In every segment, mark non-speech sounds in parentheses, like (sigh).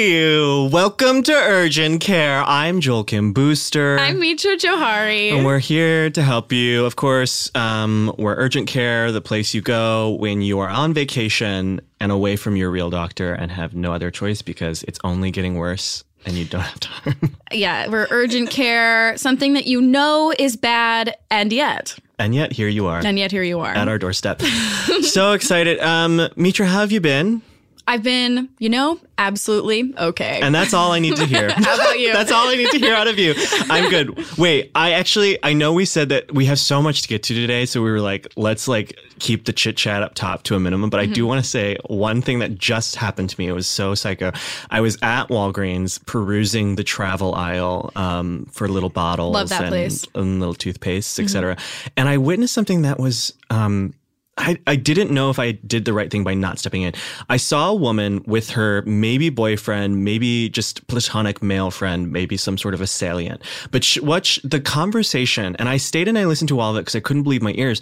wee. Welcome to Urgent Care. I'm Joel Kim Booster. I'm Mitra Jouhari. and we're here to help you. Of course, um, we're Urgent Care, the place you go when you are on vacation and away from your real doctor and have no other choice because it's only getting worse and you don't have time. (laughs) yeah, we're urgent care, something that you know is bad, and yet, and yet, here you are and yet here you are. at our doorstep. (laughs) so excited. Um, Mitra, how have you been? I've been, you know, absolutely okay. And that's all I need to hear. (laughs) How about you? That's all I need to hear out of you. I'm good. Wait, I actually I know we said that we have so much to get to today, so we were like, let's like keep the chit chat up top to a minimum. But I Mm-hmm. do want to say one thing that just happened to me. It was so psycho. I was at Walgreens perusing the travel aisle um, for little bottles Love that and, place. Mm-hmm. and little toothpastes, etc. And I witnessed something that was. Um, I, I didn't know if I did the right thing by not stepping in. I saw a woman with her maybe boyfriend, maybe just platonic male friend, maybe some sort of assailant. But sh- what sh- the conversation, and I stayed and I listened to all of it because I couldn't believe my ears.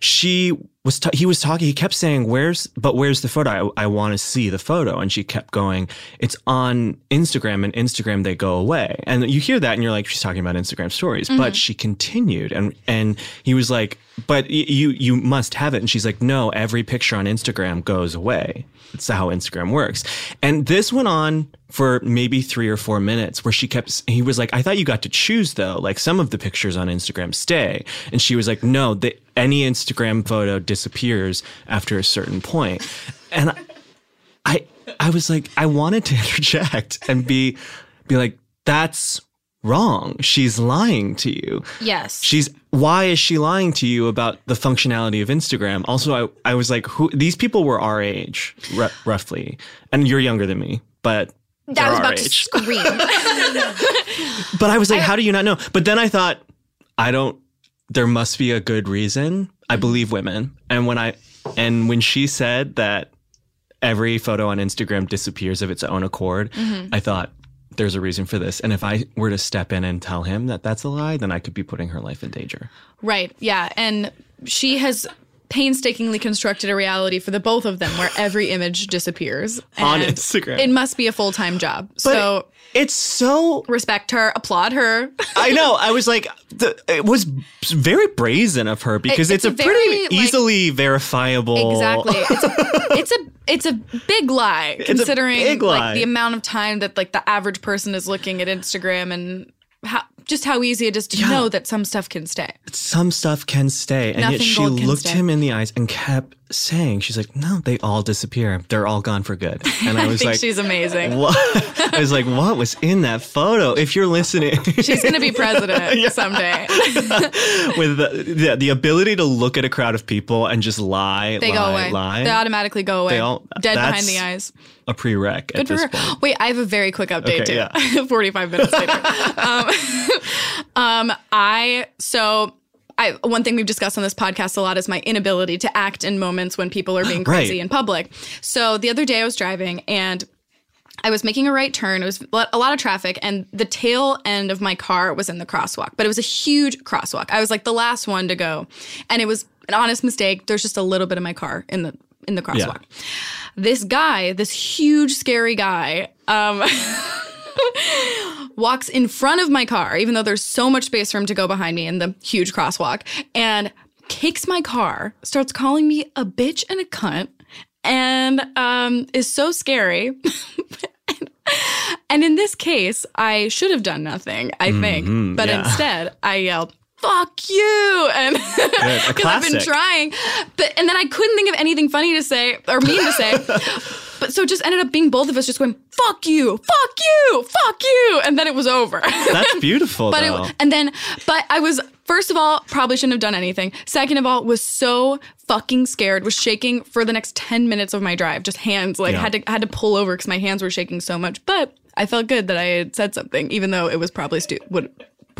She was ta- he was talking. He kept saying, "Where's but where's the photo? I, I want to see the photo." And she kept going, "It's on Instagram, and Instagram they go away." And you hear that, and you're like, "She's talking about Instagram stories." Mm-hmm. But she continued, and and he was like, "But y- you you must have it." And she's like, "No, every picture on Instagram goes away. It's how Instagram works." And this went on for maybe three or four minutes, where she kept. He was like, "I thought you got to choose though. Like some of the pictures on Instagram stay," and she was like, "No, the, any Instagram photo disappears after a certain point." And I I was like, I wanted to (laughs) interject and be be like, that's wrong. She's lying to you. yes. She's why is she lying to you about the functionality of Instagram? Also, I, I was like, who these people were our age, r- roughly. And you're younger than me, but that was about to scream. (laughs) But I was like, how do you not know? But then I thought, I don't. There must be a good reason. I Mm-hmm. believe women, and when I and when she said that every photo on Instagram disappears of its own accord, Mm-hmm. I thought there's a reason for this. And if I were to step in and tell him that that's a lie, then I could be putting her life in danger. right. Yeah. And she has painstakingly constructed a reality for the both of them where every image disappears On Instagram. It must be a full time job. But so it's so respect her, applaud her. I know. I was like, the, it was very brazen of her because It- it's, it's a pretty like- easily verifiable. Exactly. It's a, it's a it's a big lie considering big lie. like the amount of time that like the average person is looking at Instagram and how just how easy it is to know that some stuff can stay. Some stuff can stay, and yet she looked stay. him in the eyes and kept saying, "She's like, no, they all disappear. They're all gone for good." And I (laughs) I, was think like, she's amazing. "What?" I was like, "What was in that photo?" If you're listening, She's gonna be (laughs) president someday. (laughs) with the, the the ability to look at a crowd of people and just lie, They lie, go away. lie, They automatically go away. They all- Dead behind the eyes. a prereq at Good for this her. point. Wait, I have a very quick update Okay, too. yeah. 45 minutes later. um, um, I, so I, one thing we've discussed on this podcast a lot is my inability to act in moments when people are being (gasps) crazy Right. in public. So the other day I was driving and I was making a right turn. It was a lot of traffic, and the tail end of my car was in the crosswalk, but it was a huge crosswalk. I was like the last one to go, and it was an honest mistake. There's just a little bit of my car in the in the crosswalk. This guy, this huge, scary guy, um, (laughs) walks in front of my car, even though there's so much space for him to go behind me in the huge crosswalk, and kicks my car, starts calling me a bitch and a cunt, and um, is so scary. (laughs) and in this case, I should have done nothing, I think, but yeah. instead I yelled. Fuck you, and because (laughs) I've been trying, but and then I couldn't think of anything funny to say or mean to say, (laughs) but so it just ended up being both of us just going "fuck you, fuck you, fuck you," and then it was over. That's (laughs) beautiful, But though. it, and then, but I was first of all probably shouldn't have done anything. Second of all, was so fucking scared, was shaking for the next ten minutes of my drive, just hands like Yeah. had to had to pull over because my hands were shaking so much. But I felt good that I had said something, even though it was probably stu- would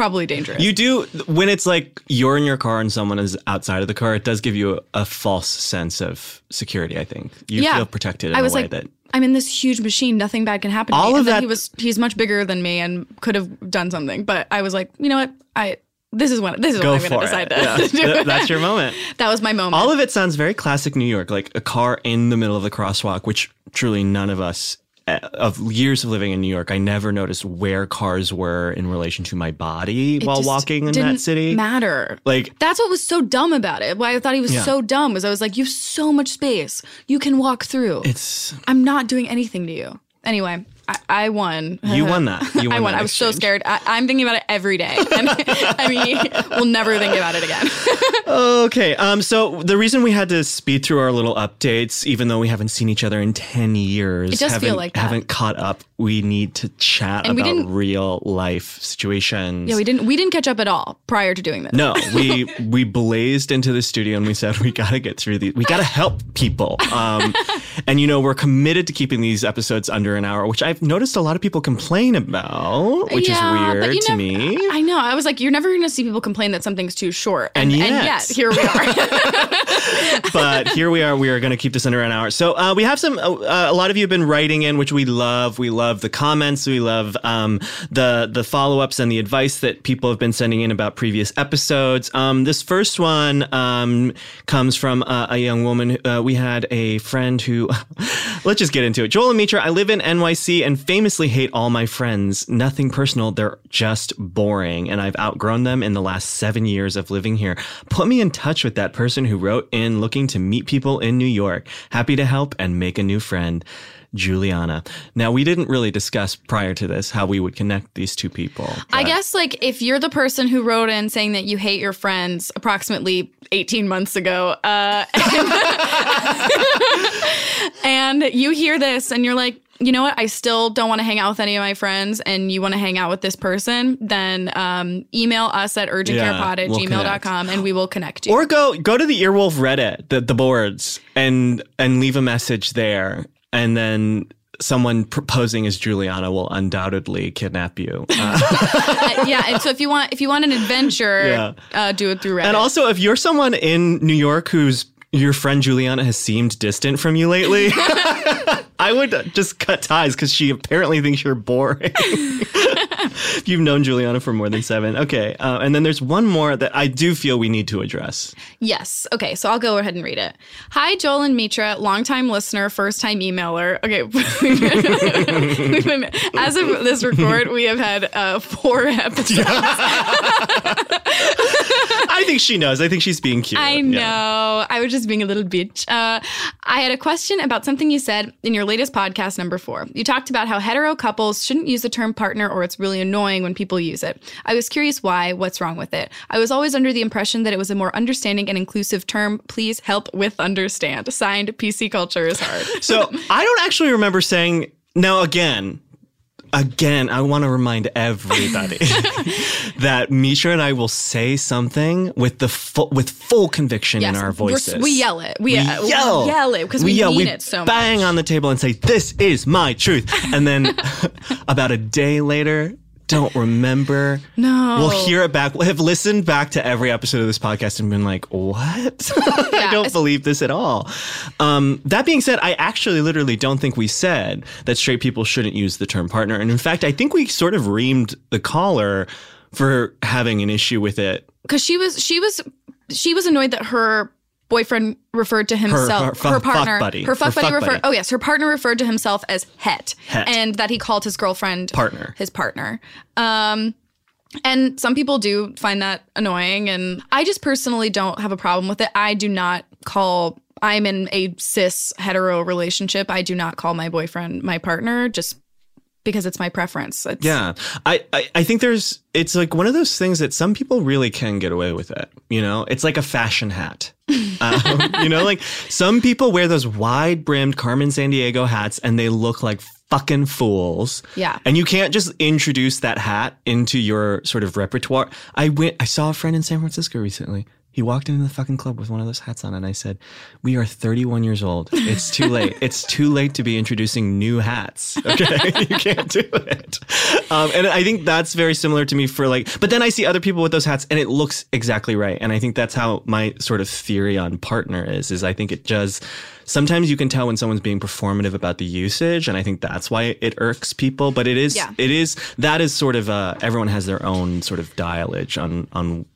probably dangerous. You do when it's like you're in your car and someone is outside of the car. It does give you a, a false sense of security. I think you Yeah. feel protected in I was like, that I'm in this huge machine. Nothing bad can happen. To All me. of that- he was he's much bigger than me and could have done something. But I was like, you know what? I this is what this is go what I'm going to decide to Yeah. (laughs) do. Th- That's your moment. (laughs) that was my moment. All of it sounds very classic New York, like a car in the middle of the crosswalk, which truly none of us Uh, of years of living in New York, I never noticed where cars were in relation to my body It while walking in that city. Matter. Like That's what was so dumb about it. Why I thought he was Yeah. so dumb was I was like, you have so much space. You can walk through. it's I'm not doing anything to you. Anyway, I, I won. You won that. (laughs) You I won won. that I was so scared. I, I'm thinking about it every day. (laughs) And I mean, we'll never think about it again. (laughs) Okay. Um. So the reason we had to speed through our little updates, even though we haven't seen each other in ten years, It does feel haven't, like that. haven't caught up. We need to chat And we about didn't- real life situations. yeah, we didn't we didn't catch up at all prior to doing this. no, we we blazed into the studio and we said we got to get through these. We got to help people. Um, and you know we're committed to keeping these episodes under an hour, which I've noticed a lot of people complain about, which Yeah, is weird to never- me. I know. I was like, you're never going to see people complain that something's too short. And and yet- yet here we are. (laughs) but here we are. We are going to keep this under an hour. So uh, we have some. Uh, a lot of you have been writing in, which we love. We love the comments. We love um, the the follow ups and the advice that people have been sending in about previous episodes. Um, this first one um, comes from uh, a young woman. Uh, we had a friend who. (laughs) let's just get into it. Joel and Mitra. I live in NYC and famously hate all my friends. Nothing personal. They're just boring, and I've outgrown them in the last seven years of living here. Put me in touch with that person who wrote in looking to meet people in New York. Happy to help and make a new friend. Juliana. Now, we didn't really discuss prior to this how we would connect these two people. I guess like if you're the person who wrote in saying that you hate your friends approximately 18 months ago, uh, (laughs) (laughs) and you hear this and you're like, you know what? I still don't want to hang out with any of my friends, and you want to hang out with this person, then um, email us at urgentcarepod at we'll gmail.com and we will connect you. Or go go to the Earwolf Reddit, the, the boards, and and leave a message there, and then someone proposing as Juliana will undoubtedly kidnap you. Uh, (laughs) (laughs) yeah, and so if you want if you want an adventure, Yeah. uh, do it through Reddit. and also, if you're someone in New York who's your friend Juliana has seemed distant from you lately, (laughs) (laughs) I would just cut ties because she apparently thinks you're boring. if (laughs) you've known Juliana for more than seven, okay. Uh, and then there's one more that I do feel we need to address. Yes. Okay. So I'll go ahead and read it. Hi, Joel and Mitra, longtime listener, first time emailer. Okay. We've been, as of this record, we have had uh, four episodes. I think she knows. I think she's being cute. I Yeah. know. I was just being a little bitch. Uh, I had a question about something you said in your latest podcast, number four. You talked about how hetero couples shouldn't use the term partner or it's really annoying when people use it. I was curious why. What's wrong with it? I was always under the impression that it was a more understanding and inclusive term. Please help with understand. Signed, PC culture is hard. So (laughs) I don't actually remember saying. Now again, again, I want to remind everybody (laughs) that Misha and I will say something with the full, with full conviction in our voices. we yell it. We, We uh, yell, yell it because we, yell, mean we it so bang much. Bang on the table and say, "This is my truth," and then (laughs) (laughs) about a day later. Don't remember. No. We'll hear it back. We'll have listened back to every episode of this podcast and been like, what? (laughs) I don't believe this at all. Um, that being said, I actually literally don't think we said that straight people shouldn't use the term partner. And in fact, I think we sort of reamed the caller for having an issue with it. because she was she was she was annoyed that her boyfriend referred to himself her fu- fuck partner buddy. her fuck Her buddy fuck referred buddy. oh yes her partner referred to himself as het, Het. and that he called his girlfriend Partner. his partner um and some people do find that annoying and i just personally don't have a problem with it i do not call i'm in a cis hetero relationship i do not call my boyfriend my partner just because it's my preference it's, Yeah. I, I, I think there's, it's like one of those things that some people really can get away with it. You know, it's like a fashion hat. (laughs) um, you know, like some people wear those wide brimmed Carmen Sandiego hats and they look like fucking fools. Yeah. And you can't just introduce that hat into your sort of repertoire. I went, I saw a friend in San Francisco recently. He walked into the fucking club with one of those hats on, and I said, "We are 31 years old. It's too (laughs) late. it's too late to be introducing new hats. Okay, (laughs) you can't do it." Um, and I think that's very similar to me for like. But then I see other people with those hats, and it looks exactly right. And I think that's how my sort of theory on partner is. Is I think it does. Sometimes you can tell when someone's being performative about the usage, and I think that's why it irks people. But it is, Yeah. it is that is sort of uh, everyone has their own sort of dialage on on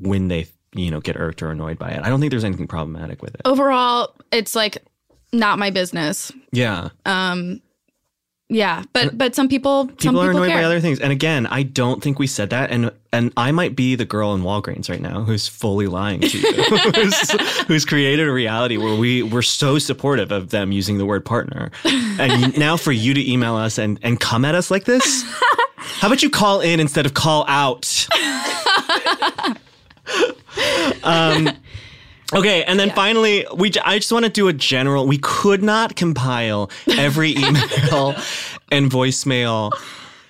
when they you know get irked or annoyed by it. I don't think there's anything problematic with it. Overall, it's like not my business. Yeah, Um Yeah, but but some people some people are annoyed care. by other things. And again, I don't think we said that. And and I might be the girl in Walgreens right now who's fully lying to you, (laughs) who's, who's created a reality where we we're so supportive of them using the word partner. And (laughs) now for you to email us and and come at us like this. (laughs) How about you call in instead of call out? (laughs) um, okay, and then finally, we j- I just want to do a general. We could not compile every (laughs) email and voicemail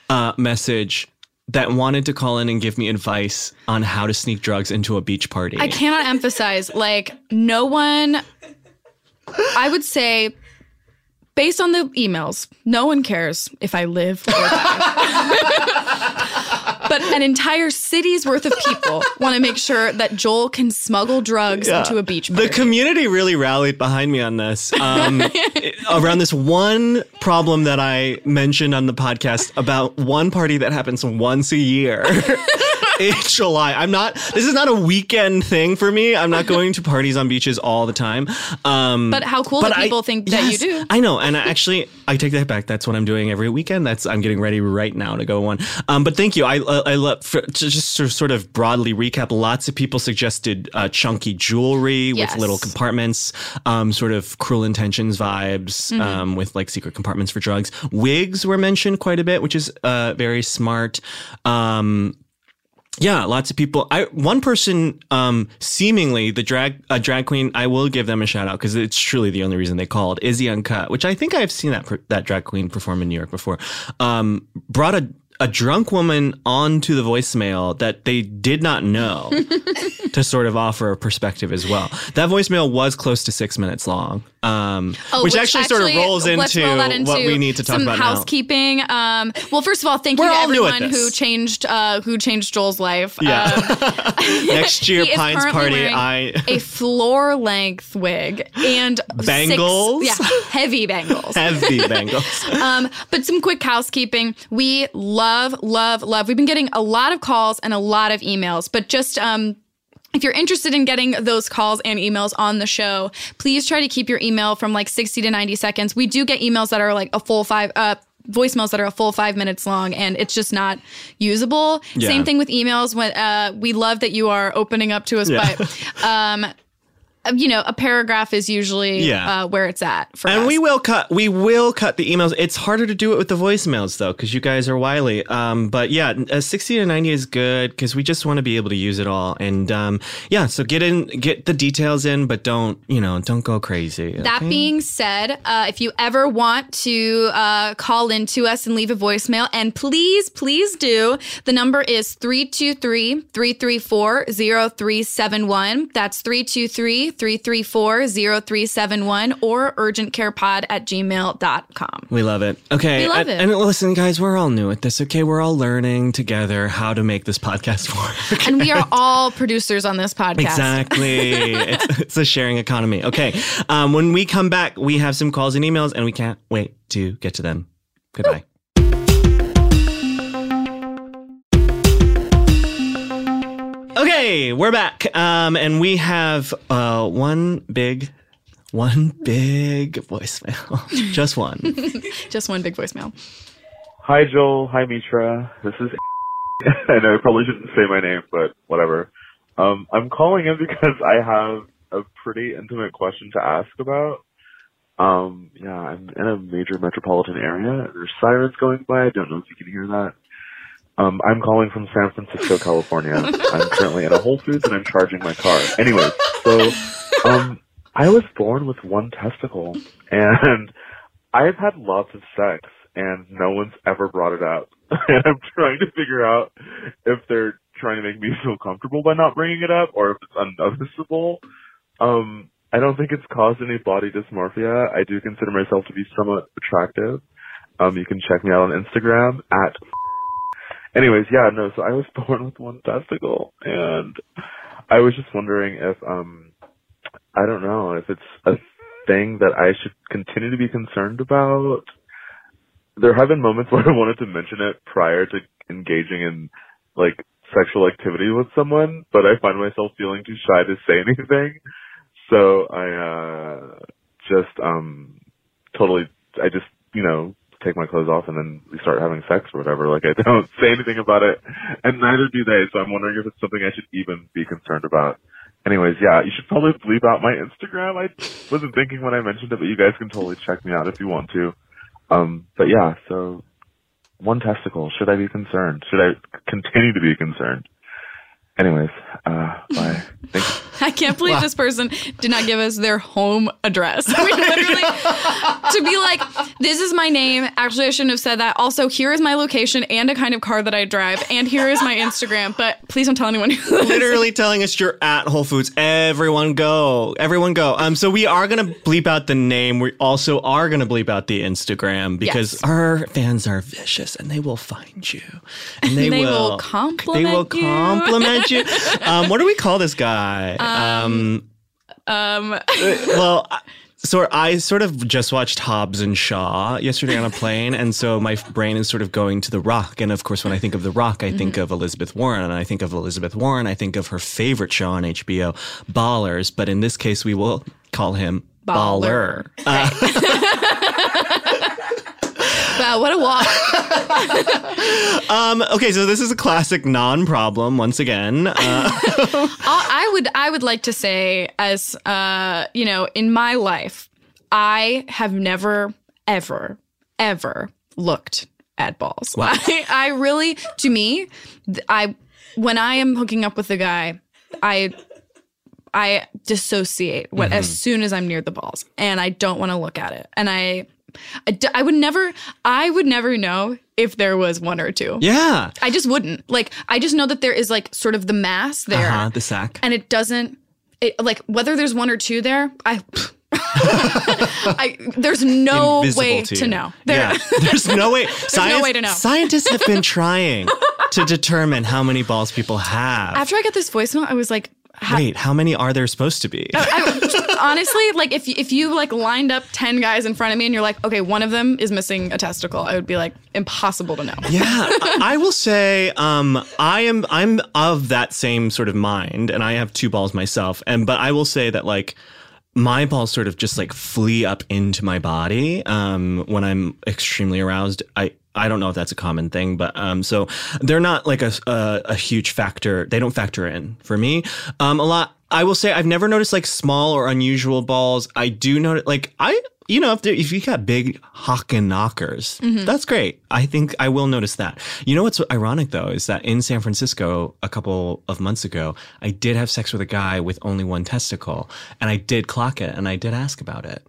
uh, message that wanted to call in and give me advice on how to sneak drugs into a beach party. I cannot emphasize like no one I would say based on the emails, no one cares if I live or die. (laughs) but an entire city's worth of people want to make sure that Joel can smuggle drugs into a beach party. The community really rallied behind me on this. Um, (laughs) around this one problem that I mentioned on the podcast about one party that happens once a year. (laughs) July, I'm not. This is not a weekend thing for me. I'm not going to parties on beaches all the time. Um, but how cool that I- people think that yes, you do. I know, and I actually, I take that back. That's what I'm doing every weekend. That's I'm getting ready right now to go one. Um, but thank you. I I love for, to just sort of- sort of broadly recap. Lots of people suggested uh, chunky jewelry Yes. with little compartments, um, sort of cruel intentions vibes, Mm-hmm. um, with like secret compartments for drugs. Wigs were mentioned quite a bit, which is uh, very smart. Um, yeah, lots of people. I one person, um, seemingly the drag a drag queen. I will give them a shout out because it's truly the only reason they called. Izzy Uncut, which I think I've seen that that drag queen perform in New York before. Um, brought a a drunk woman onto the voicemail that they did not know (laughs) to sort of offer a perspective as well. That voicemail was close to six minutes long, um, Oh, which, actually, sort of rolls into, roll into what we need to talk some about now. housekeeping. Um, well, first of all, thank We're you to all new at everyone who changed uh, who changed Joel's life. Yeah. Um, (laughs) Next year, (laughs) Pines Party. I a floor length wig and six- Bangles? yeah, heavy bangles. heavy (laughs) bangles. Um, but some quick housekeeping. We love, love, love. We've been getting a lot of calls and a lot of emails, but just um, if you're interested in getting those calls and emails on the show, please try to keep your email from like 60 to 90 seconds. We do get emails that are like a full five, uh, voicemails that are a full five minutes long and it's just not usable. Yeah. Same thing with emails when uh, we love that you are opening up to us, Yeah. but um, you know, a paragraph is usually Yeah. uh, where it's at for And us. we will cut. We will cut the emails. It's harder to do it with the voicemails though, because you guys are wily. Um, but yeah, uh, sixty to ninety is good because we just want to be able to use it all. And um, yeah, so get in, get the details in, but don't you know, don't go crazy. That okay? being said, uh, if you ever want to uh, call into us and leave a voicemail, and please, please do, the number is 323 334 0371. That's 323 334 0371 or urgentcarepod at gmail.com. We love it. Okay. We love and, it. and listen, guys, we're all new at this. Okay, we're all learning together how to make this podcast (laughs) work. And we are all producers on this podcast. Exactly. it's, (laughs) it's a sharing economy. Okay. Um, when we come back, we have some calls and emails, and we can't wait to get to them. Goodbye. Okay, we're back. Um, and we have uh, one big, one big voicemail. (laughs) Just one. (laughs) Just one big voicemail. Hi, Joel. Hi, Mitra. This is. (laughs) I know I probably shouldn't say my name, but whatever. Um, I'm calling in because I have a pretty intimate question to ask about. Um, yeah, I'm in a major metropolitan area. There's sirens going by. I don't know if you can hear that. Um, I'm calling from San Francisco, California. (laughs) I'm currently at a Whole Foods and I'm charging my car. Anyways, so um, I was born with one testicle, and (laughs) I've had lots of sex, and no one's ever brought it up. (laughs) and I'm trying to figure out if they're trying to make me feel comfortable by not bringing it up or if it's unnoticeable. Um, I don't think it's caused any body dysmorphia. I do consider myself to be somewhat attractive. Um, you can check me out on Instagram at. Anyways, yeah, no. So I was (laughs) born with one testicle, and I was just wondering if um, I don't know if it's a thing that I should continue to be concerned about. There have been moments (laughs) where I wanted to mention it prior to engaging in like sexual activity with someone, but I find myself feeling too shy to say (laughs) anything. So I uh just um totally I just, you know, take my clothes off and then we start having sex or whatever. Like I don't (laughs) say anything about it and neither do they. So I'm wondering if it's something I should even be concerned about. Anyways, yeah, you should probably bleep out my Instagram. I wasn't thinking when I mentioned it, but you guys can totally check me out if you want to. Um, but yeah, so one testicle. Should I be concerned? Should I continue to be concerned? Anyways, uh, bye. (laughs) Thank you. (laughs) I can't believe this person did not give us their home address. (laughs) I mean, literally, to be like, this is my name. Actually, I shouldn't have said that. Also, here is my location and a kind of car that I drive, and here is my Instagram. But please don't tell anyone. Who Literally telling us you're at Whole Foods. Everyone go. Everyone go. Um, so we are gonna bleep out the name. We also are gonna bleep out the Instagram because Yes. our fans are vicious and they will find you. And they, They will, will compliment They will you. you. (laughs) Um, what do we call this guy? Um, Um, (laughs) well, I- so I sort of just watched Hobbs and Shaw yesterday on a plane, and so my brain is sort of going to The Rock. And of course, when I think of The Rock, I think Mm-hmm. of Elizabeth Warren, and I think of Elizabeth Warren, I think of her favorite show on HBO, Ballers. But in this case, we will call him Baller. Baller. (laughs) wow, what a walk! (laughs) Um, okay, so this is a classic non-problem once again. Uh, (laughs) I would I would like to say as uh you know in my life I have never ever ever looked at balls. Wow. (laughs) I, I really to me I when I am hooking up with a guy I I dissociate what as soon as I'm near the balls and I don't want to look at it and I I, d- I would never I would never know if there was one or two. yeah, I just wouldn't. Like I just know that there is like sort of the mass there uh-huh, the sack. and it doesn't it like whether there's one or two there i (laughs) I there's no Invisible way to to, know. There, Yeah, (laughs) there's no way. Science, way to know. Scientists have been (laughs) trying to determine how many balls people have. After I got this voicemail, I was like, Wait, how many are there supposed to be? I, honestly, like if if you like lined up ten guys in front of me and you're like, okay, one of them is missing a testicle, I would be like, impossible to know. yeah, I I will say um, I am I'm of that same sort of mind, and I have two balls myself. And but I will say that like my balls sort of just like flee up into my body um, when I'm extremely aroused. I I don't know if that's a common thing, but um, so they're not like a, a a huge factor. They don't factor in for me. Um, a lot. I will say I've never noticed like small or unusual balls. I do notice like I you know if there, if you got big hockin knockers, that's great. I think I will notice that. You know what's ironic though is that in San Francisco a couple of months ago, I did have sex with a guy with only one testicle, and I did clock it, and I did ask about it.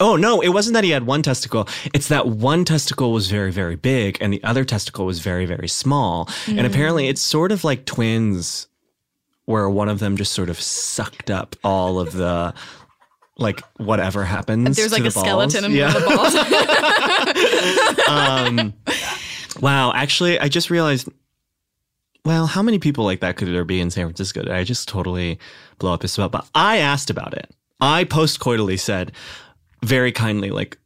Oh no, it wasn't that he had one testicle. It's that one testicle was very, very big and the other testicle was very, very small. And apparently it's sort of like twins where one of them just sort of sucked up all of the like whatever happens. There's like the a skeleton in yeah. the balls. (laughs) um, wow, actually I just realized well, how many people like that could there be in San Francisco? Did I just totally blow up his spot? But I asked about it. I postcoitally said very kindly, like,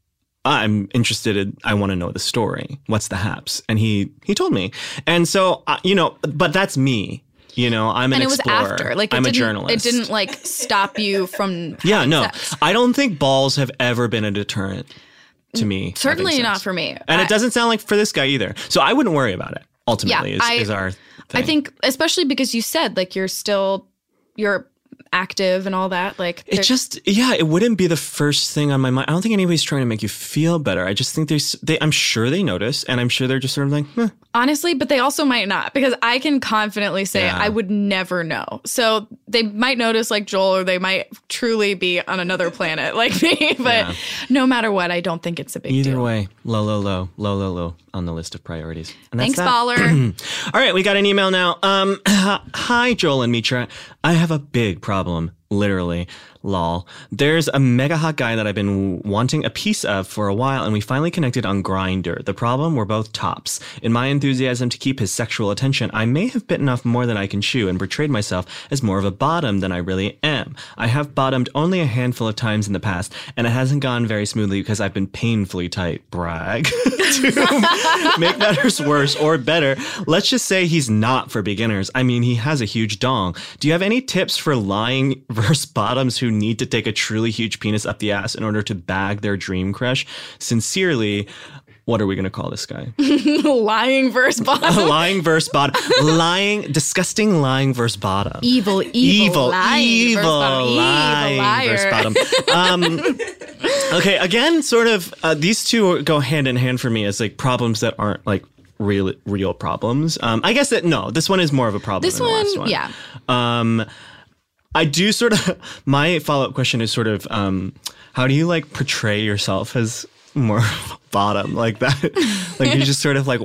I'm interested in, I want to know the story. What's the haps? And he, he told me. And so, uh, you know, but that's me. You know, I'm an and it was explorer. after. Like I'm a journalist. It didn't like stop you from (laughs) Yeah, no. sex. I don't think balls have ever been a deterrent to me. Certainly not for me. And I- it doesn't sound like for this guy either. So I wouldn't worry about it. Ultimately, Yeah, is, I- is our. Thing. I think, especially because you said like you're still you're active and all that. Like It just, yeah, it wouldn't be the first thing on my mind. I don't think anybody's trying to make you feel better. I just think there's, they, I'm sure they notice, and I'm sure they're just sort of like, "Huh, Honestly, but they also might not because I can confidently say Yeah. I would never know. So they might notice like Joel or they might truly be on another planet (laughs) like me. But Yeah. no matter what, I don't think it's a big Either deal. Either way, low, low, low, low, low, low on the list of priorities. And that's Thanks, that. baller. (clears throat) All right, we got an email now. Um, hi, Joel and Mitra. I have a big problem, literally. Lol. There's a mega hot guy that I've been wanting a piece of for a while, and we finally connected on Grindr. The problem, we're both tops. In my enthusiasm to keep his sexual attention, I may have bitten off more than I can chew and portrayed myself as more of a bottom than I really am. I have bottomed only a handful of times in the past, and it hasn't gone very smoothly because I've been painfully tight. Brag. (laughs) to make matters worse or better, let's just say he's not for beginners. I mean, he has a huge dong. Do you have any tips for lying versus bottoms who need to take a truly huge penis up the ass in order to bag their dream crush? Sincerely, what are we going to call this guy? (laughs) Lying verse (laughs) bottom. lying verse bottom. lying, disgusting lying verse bottom. Evil, evil, Evil, lying evil, verse bottom. lying versus bottom. Um, (laughs) okay, again, sort of, uh, these two go hand in hand for me as like problems that aren't like real, real problems. Um, I guess that no, this one is more of a problem. This than the one, last one. yeah. Um, I do sort of. (laughs) My follow up question is sort of, um, how do you like portray yourself as more (laughs) bottom like that? (laughs) like you just sort of like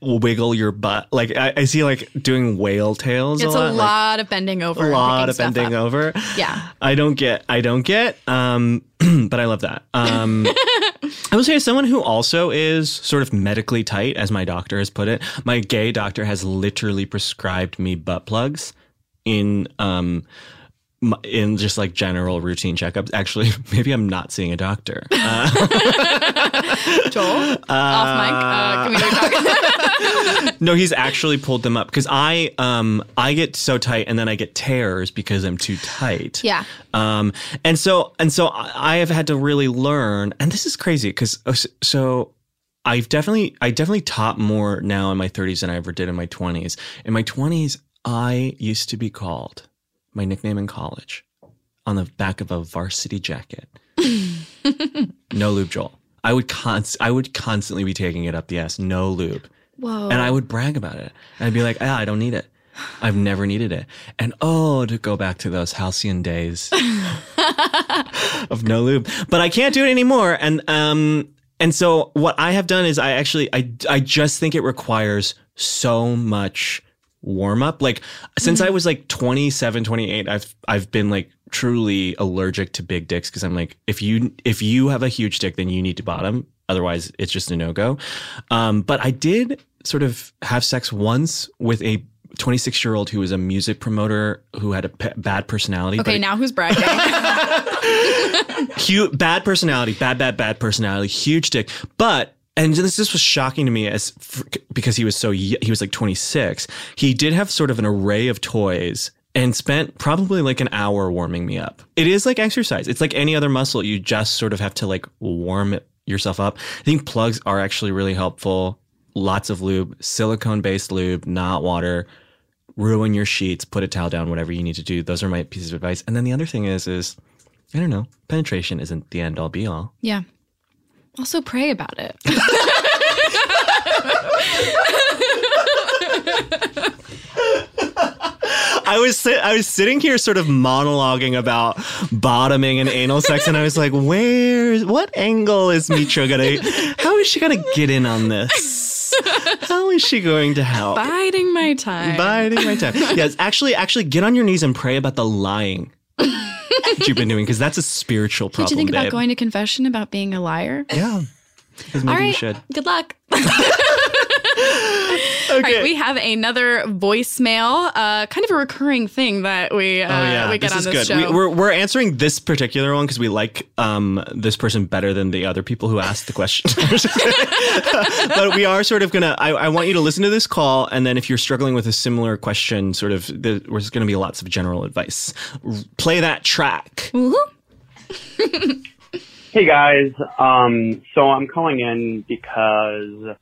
wiggle your butt. Like I, I see like doing whale tails. It's a a lot. like, of bending over. a lot of bending over. Yeah. I don't get. I don't get. Um, (clears throat) but I love that. Um, I will say, as someone who also is sort of medically tight, as my doctor has put it, my gay doctor has literally prescribed me butt plugs in um in just like general routine checkups. Actually, (laughs) maybe I'm not seeing a doctor. Uh, (laughs) Joel, off mic. Uh, can we talk? no, he's actually pulled them up because I um I get so tight and then I get tears because I'm too tight. Yeah. Um, and so and so I I have had to really learn, and this is crazy because so I've definitely I definitely taught more now in my 30s than I ever did in my 20s. In my 20s, I used to be called my nickname in college on the back of a varsity jacket. (laughs) no lube, Joel. I would const- I would constantly be taking it up the ass. No lube. Whoa. And I would brag about it. And I'd be like, ah, I don't need it. I've never needed it. And oh, to go back to those halcyon days (laughs) of no lube. But I can't do it anymore. And um and so what I have done is I actually I I just think it requires so much warm up. Like since I was like 27, 28, I've I've been like truly allergic to big dicks because I'm like if you if you have a huge dick then you need to bottom otherwise it's just a no-go. Um but I did sort of have sex once with a 26 year old who was a music promoter who had a p- bad personality. okay, now who's bragging? (laughs) Huge, bad personality, bad, bad, bad personality, huge dick. But and this was shocking to me as because he was so he was like 26. He did have sort of an array of toys and spent probably like an hour warming me up. It is like exercise. It's like any other muscle. You just sort of have to like warm yourself up. I think plugs are actually really helpful. Lots of lube, silicone based lube, not water. Ruin your sheets, put a towel down, whatever you need to do. Those are my pieces of advice. And then the other thing is, is I don't know, penetration isn't the end all be all. yeah. Also, pray about it. (laughs) I was sit- I was sitting here sort of monologuing about bottoming and anal sex, and I was like, "Where? What angle is Mitra gonna? How is she gonna get in on this? How is she going to help?" Biding my time. Biding my time. Yes, actually, actually, get on your knees and pray about the lying that you've been doing because that's a spiritual problem. Did you think about babe. going to confession about being a liar? Yeah, because maybe All you should. Good luck. Okay. (laughs) All right, we have another voicemail, uh, kind of a recurring thing that we uh, Oh yeah, we get this on is this good. show. We, we're we're answering this particular one because we like um this person better than the other people who asked the question. (laughs) but we are sort of gonna. I, I want you to listen to this call, and then if you're struggling with a similar question, sort of the, there's going to be lots of general advice. Play that track. Woohoo. (laughs) Hey guys, um, so I'm calling in because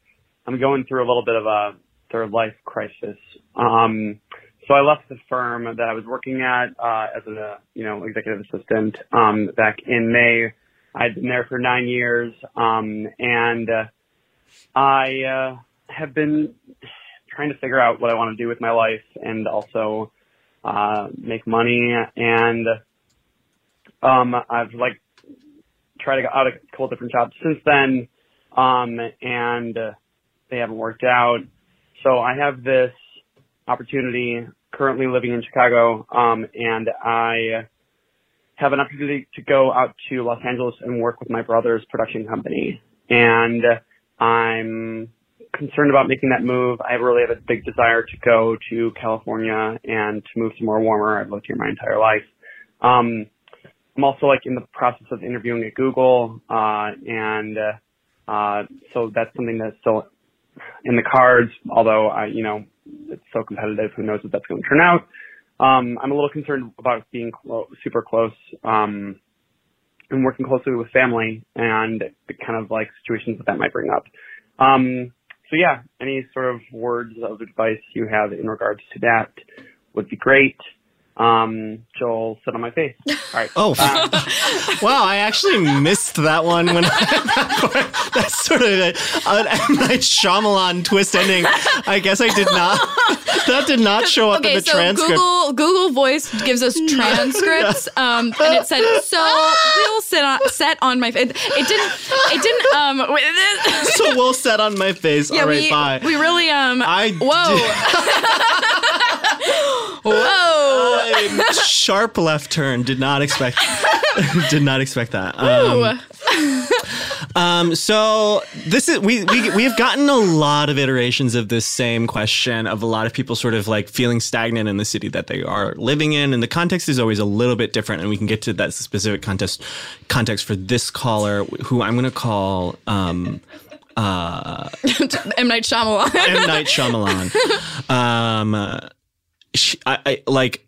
I'm going through a little bit of a third life crisis. Um, so I left the firm that I was working at uh, as a you know executive assistant um, back in May. I'd been there for nine years, um, and uh, I uh, have been trying to figure out what I want to do with my life and also uh, make money. And um, I've like tried out a couple different jobs since then, um, and they haven't worked out. So I have this opportunity currently living in Chicago, um, and I have an opportunity to go out to Los Angeles and work with my brother's production company. And I'm concerned about making that move. I really have a big desire to go to California and to move somewhere warmer. I've lived here my entire life. Um, I'm also like in the process of interviewing at Google, uh, and, uh, so that's something that's still in the cards, although I, you know, it's so competitive. Who knows what that's going to turn out? Um, I'm a little concerned about being clo- super close, um, and working closely with family and the kind of like situations that that might bring up. Um, so yeah, any sort of words of advice you have in regards to that would be great. Um, Joel, sit on my face. (laughs) All right. Oh, (laughs) wow! I actually missed that one when that's sort of a, an M Night Shyamalan twist ending. I guess I did not. That did not show up Okay, in the so transcript. Google Google Voice gives us (laughs) transcripts, um, and it said so we'll sit on set on my face. It didn't. It didn't. Um, so we'll set on my face. yeah, All right, we bye. we really um. I whoa. whoa. I- (laughs) sharp left turn. Did not expect. (laughs) did not expect that. Um, um, so this is we we we have gotten a lot of iterations of this same question of a lot of people sort of like feeling stagnant in the city that they are living in, and the context is always a little bit different. And we can get to that specific context context for this caller, who I'm going to call. Um, uh, (laughs) M Night Shyamalan. M Night Shyamalan. Um, uh, sh I, I like.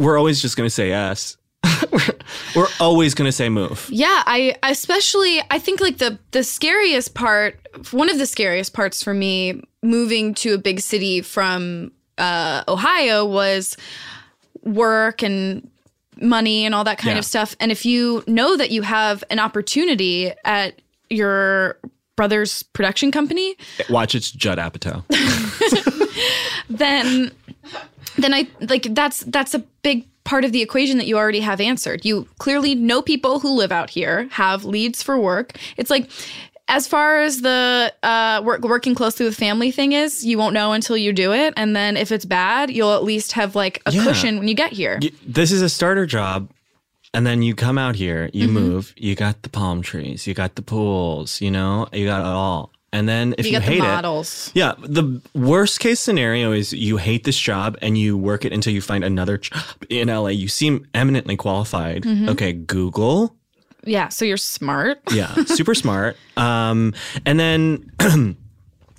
We're always just gonna say yes. we're, (laughs) we're always gonna say move. Yeah, I especially I think like the the scariest part, one of the scariest parts for me moving to a big city from uh, Ohio was work and money and all that kind Yeah. of stuff. And if you know that you have an opportunity at your brother's production company, Watch it's Judd Apatow. (laughs) then then I like that's that's a big part of the equation that you already have answered. You clearly know people who live out here, have leads for work. It's like as far as the uh, work, working closely with family thing is, you won't know until you do it, and then if it's bad, you'll at least have like a Yeah. cushion when you get here. This is a starter job. And then you come out here, you Mm-hmm. move, you got the palm trees, you got the pools, you know, you got it all. And then if you you, hate it. Yeah, the worst case scenario is you hate this job and you work it until you find another job in LA. You seem eminently qualified. Mm-hmm. Okay, Google. Yeah, so you're smart. (laughs) Yeah, super smart. Um, and then, (clears throat)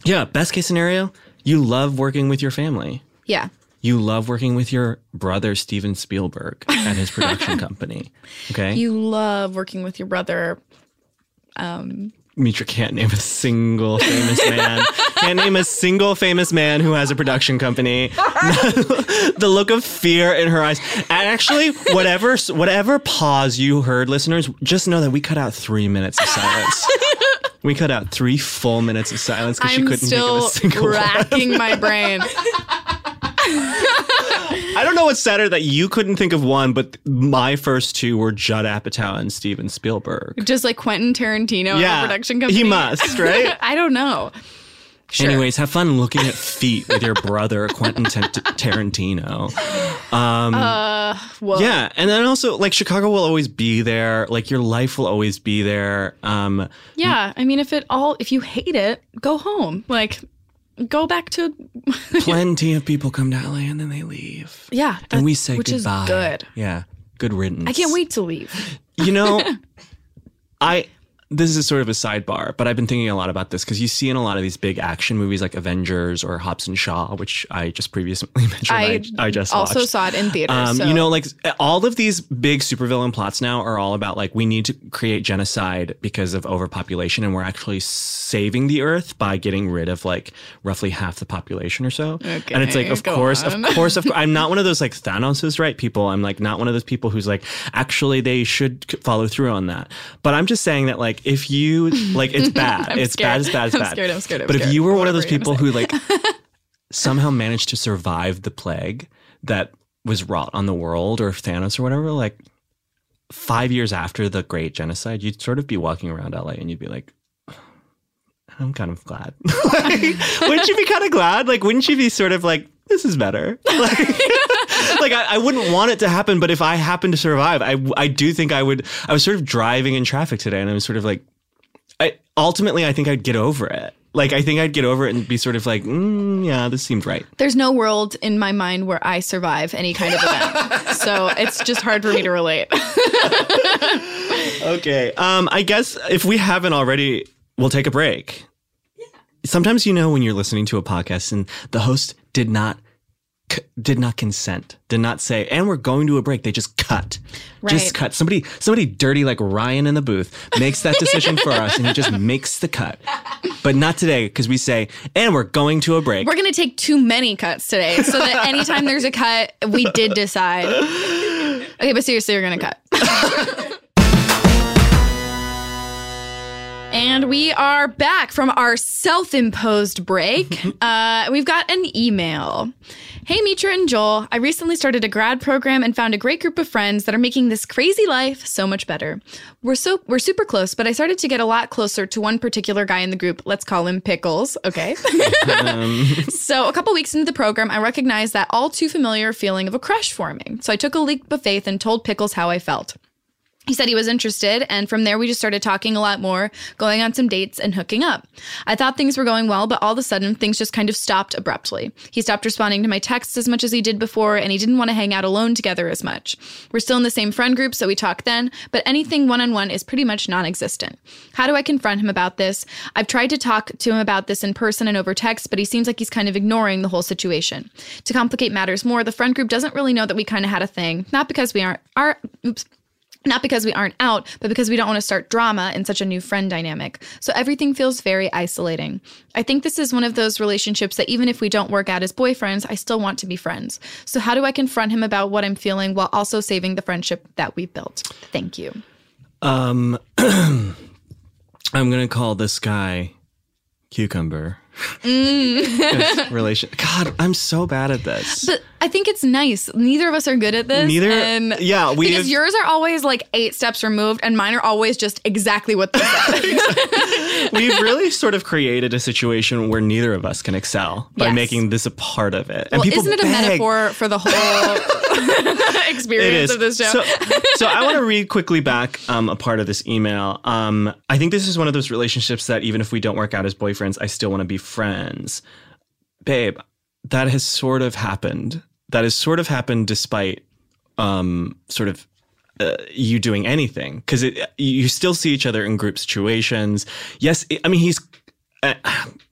yeah, best case scenario, you love working with your family. Yeah. You love working with your brother Steven Spielberg at his production (laughs) company. Okay, You love working with your brother. Mitra can't name a single famous man. can't name a single famous man who has a production company. (laughs) the look of fear in her eyes. And actually, whatever whatever pause you heard, listeners, just know that we cut out three minutes of silence. (laughs) We cut out three full minutes of silence because she couldn't think of a still single one. racking my brain. (laughs) I don't know what's sadder that you couldn't think of one, but my first two were Judd Apatow and Steven Spielberg. Just like Quentin Tarantino at a production company. he must, (laughs) right? I don't know. Sure. Anyways, have fun looking at feet with your brother Quentin T- Tarantino. Uh, well, Yeah, and then also like Chicago will always be there. Like your life will always be there. Um, yeah. I mean, if it all, if you hate it, go home. Like, go back to, (laughs) plenty of people come to LA and then they leave, yeah. and we say which goodbye. is good. Yeah, good riddance. I can't wait to leave. You know, (laughs) I this is sort of a sidebar, but I've been thinking a lot about this because you see in a lot of these big action movies like Avengers or Hobbs and Shaw, which I just previously (laughs) mentioned. I, I, just also watched. saw it in theaters. Um, so. You know, like all of these big supervillain plots now are all about like we need to create genocide because of overpopulation, and we're actually saving the Earth by getting rid of like roughly half the population or so. Okay, and it's like, of course, of course, of (laughs) course, I'm not one of those like Thanos is right people. I'm like not one of those people who's like actually they should follow through on that. But I'm just saying that like like if you like it's (laughs) bad. I'm it's scared. bad. It's bad. It's I'm bad. scared, I'm scared, I'm but if you were one of those people who like (laughs) somehow managed to survive the plague that was wrought on the world or Thanos or whatever, like five years after the great genocide, you'd sort of be walking around LA and you'd be like, I'm kind of glad. (laughs) Like, wouldn't you be kind of glad? Like, wouldn't you be sort of like, this is better? Like, (laughs) like I, I wouldn't want it to happen, but if I happen to survive, I, I do think I would. I was sort of driving in traffic today and I was sort of like, I ultimately, I think I'd get over it. Like, I think I'd get over it and be sort of like, mm, yeah, this seemed right. There's no world in my mind where I survive any kind of event. (laughs) so it's just hard for me to relate. (laughs) Okay. Um, I guess if we haven't already, we'll take a break. Yeah. Sometimes you know when you're listening to a podcast and the host did not did not consent, did not say, and we're going to a break. They just cut, right. just cut. Somebody, somebody dirty like Ryan in the booth makes that decision for us, and he just makes the cut. But not today because we say, and we're going to a break. We're going to take too many cuts today so that anytime there's a cut, we did decide. Okay, but seriously, we're going to cut. (laughs) And we are back from our self imposed break. (laughs) Uh, we've got an email. Hey, Mitra and Joel. I recently started a grad program and found a great group of friends that are making this crazy life so much better. We're so we're super close, but I started to get a lot closer to one particular guy in the group. Let's call him Pickles, okay? (laughs) So, a couple weeks into the program, I recognized that all too familiar feeling of a crush forming. So, I took a leap of faith and told Pickles how I felt. He said he was interested, and from there we just started talking a lot more, going on some dates and hooking up. I thought things were going well, but all of a sudden things just kind of stopped abruptly. He stopped responding to my texts as much as he did before, and he didn't want to hang out alone together as much. We're still in the same friend group, so we talk then, but anything one on one is pretty much non existent. How do I confront him about this? I've tried to talk to him about this in person and over text, but he seems like he's kind of ignoring the whole situation. To complicate matters more, the friend group doesn't really know that we kind of had a thing, not because we aren't, are, oops. Not because we aren't out, but because we don't want to start drama in such a new friend dynamic. So everything feels very isolating. I think this is one of those relationships that even if we don't work out as boyfriends, I still want to be friends. So how do I confront him about what I'm feeling while also saving the friendship that we've built? Thank you. Um, (clears throat) I'm gonna call this guy Cucumber. Mm. (laughs) relation. God, I'm so bad at this. But I think it's nice. Neither of us are good at this. Neither- And yeah, we because have- yours are always like eight steps removed, and mine are always just exactly what they said. (laughs) We've really sort of created a situation where neither of us can excel by Yes. making this a part of it. And well, isn't it a beg- metaphor for the whole (laughs) (laughs) experience of this show? So, so I want to read quickly back um, a part of this email. Um, I think this is one of those relationships that even if we don't work out as boyfriends, I still want to be friends. Babe, that has sort of happened. That has sort of happened despite um, sort of uh, you doing anything because you still see each other in group situations. Yes, I mean he's. Uh,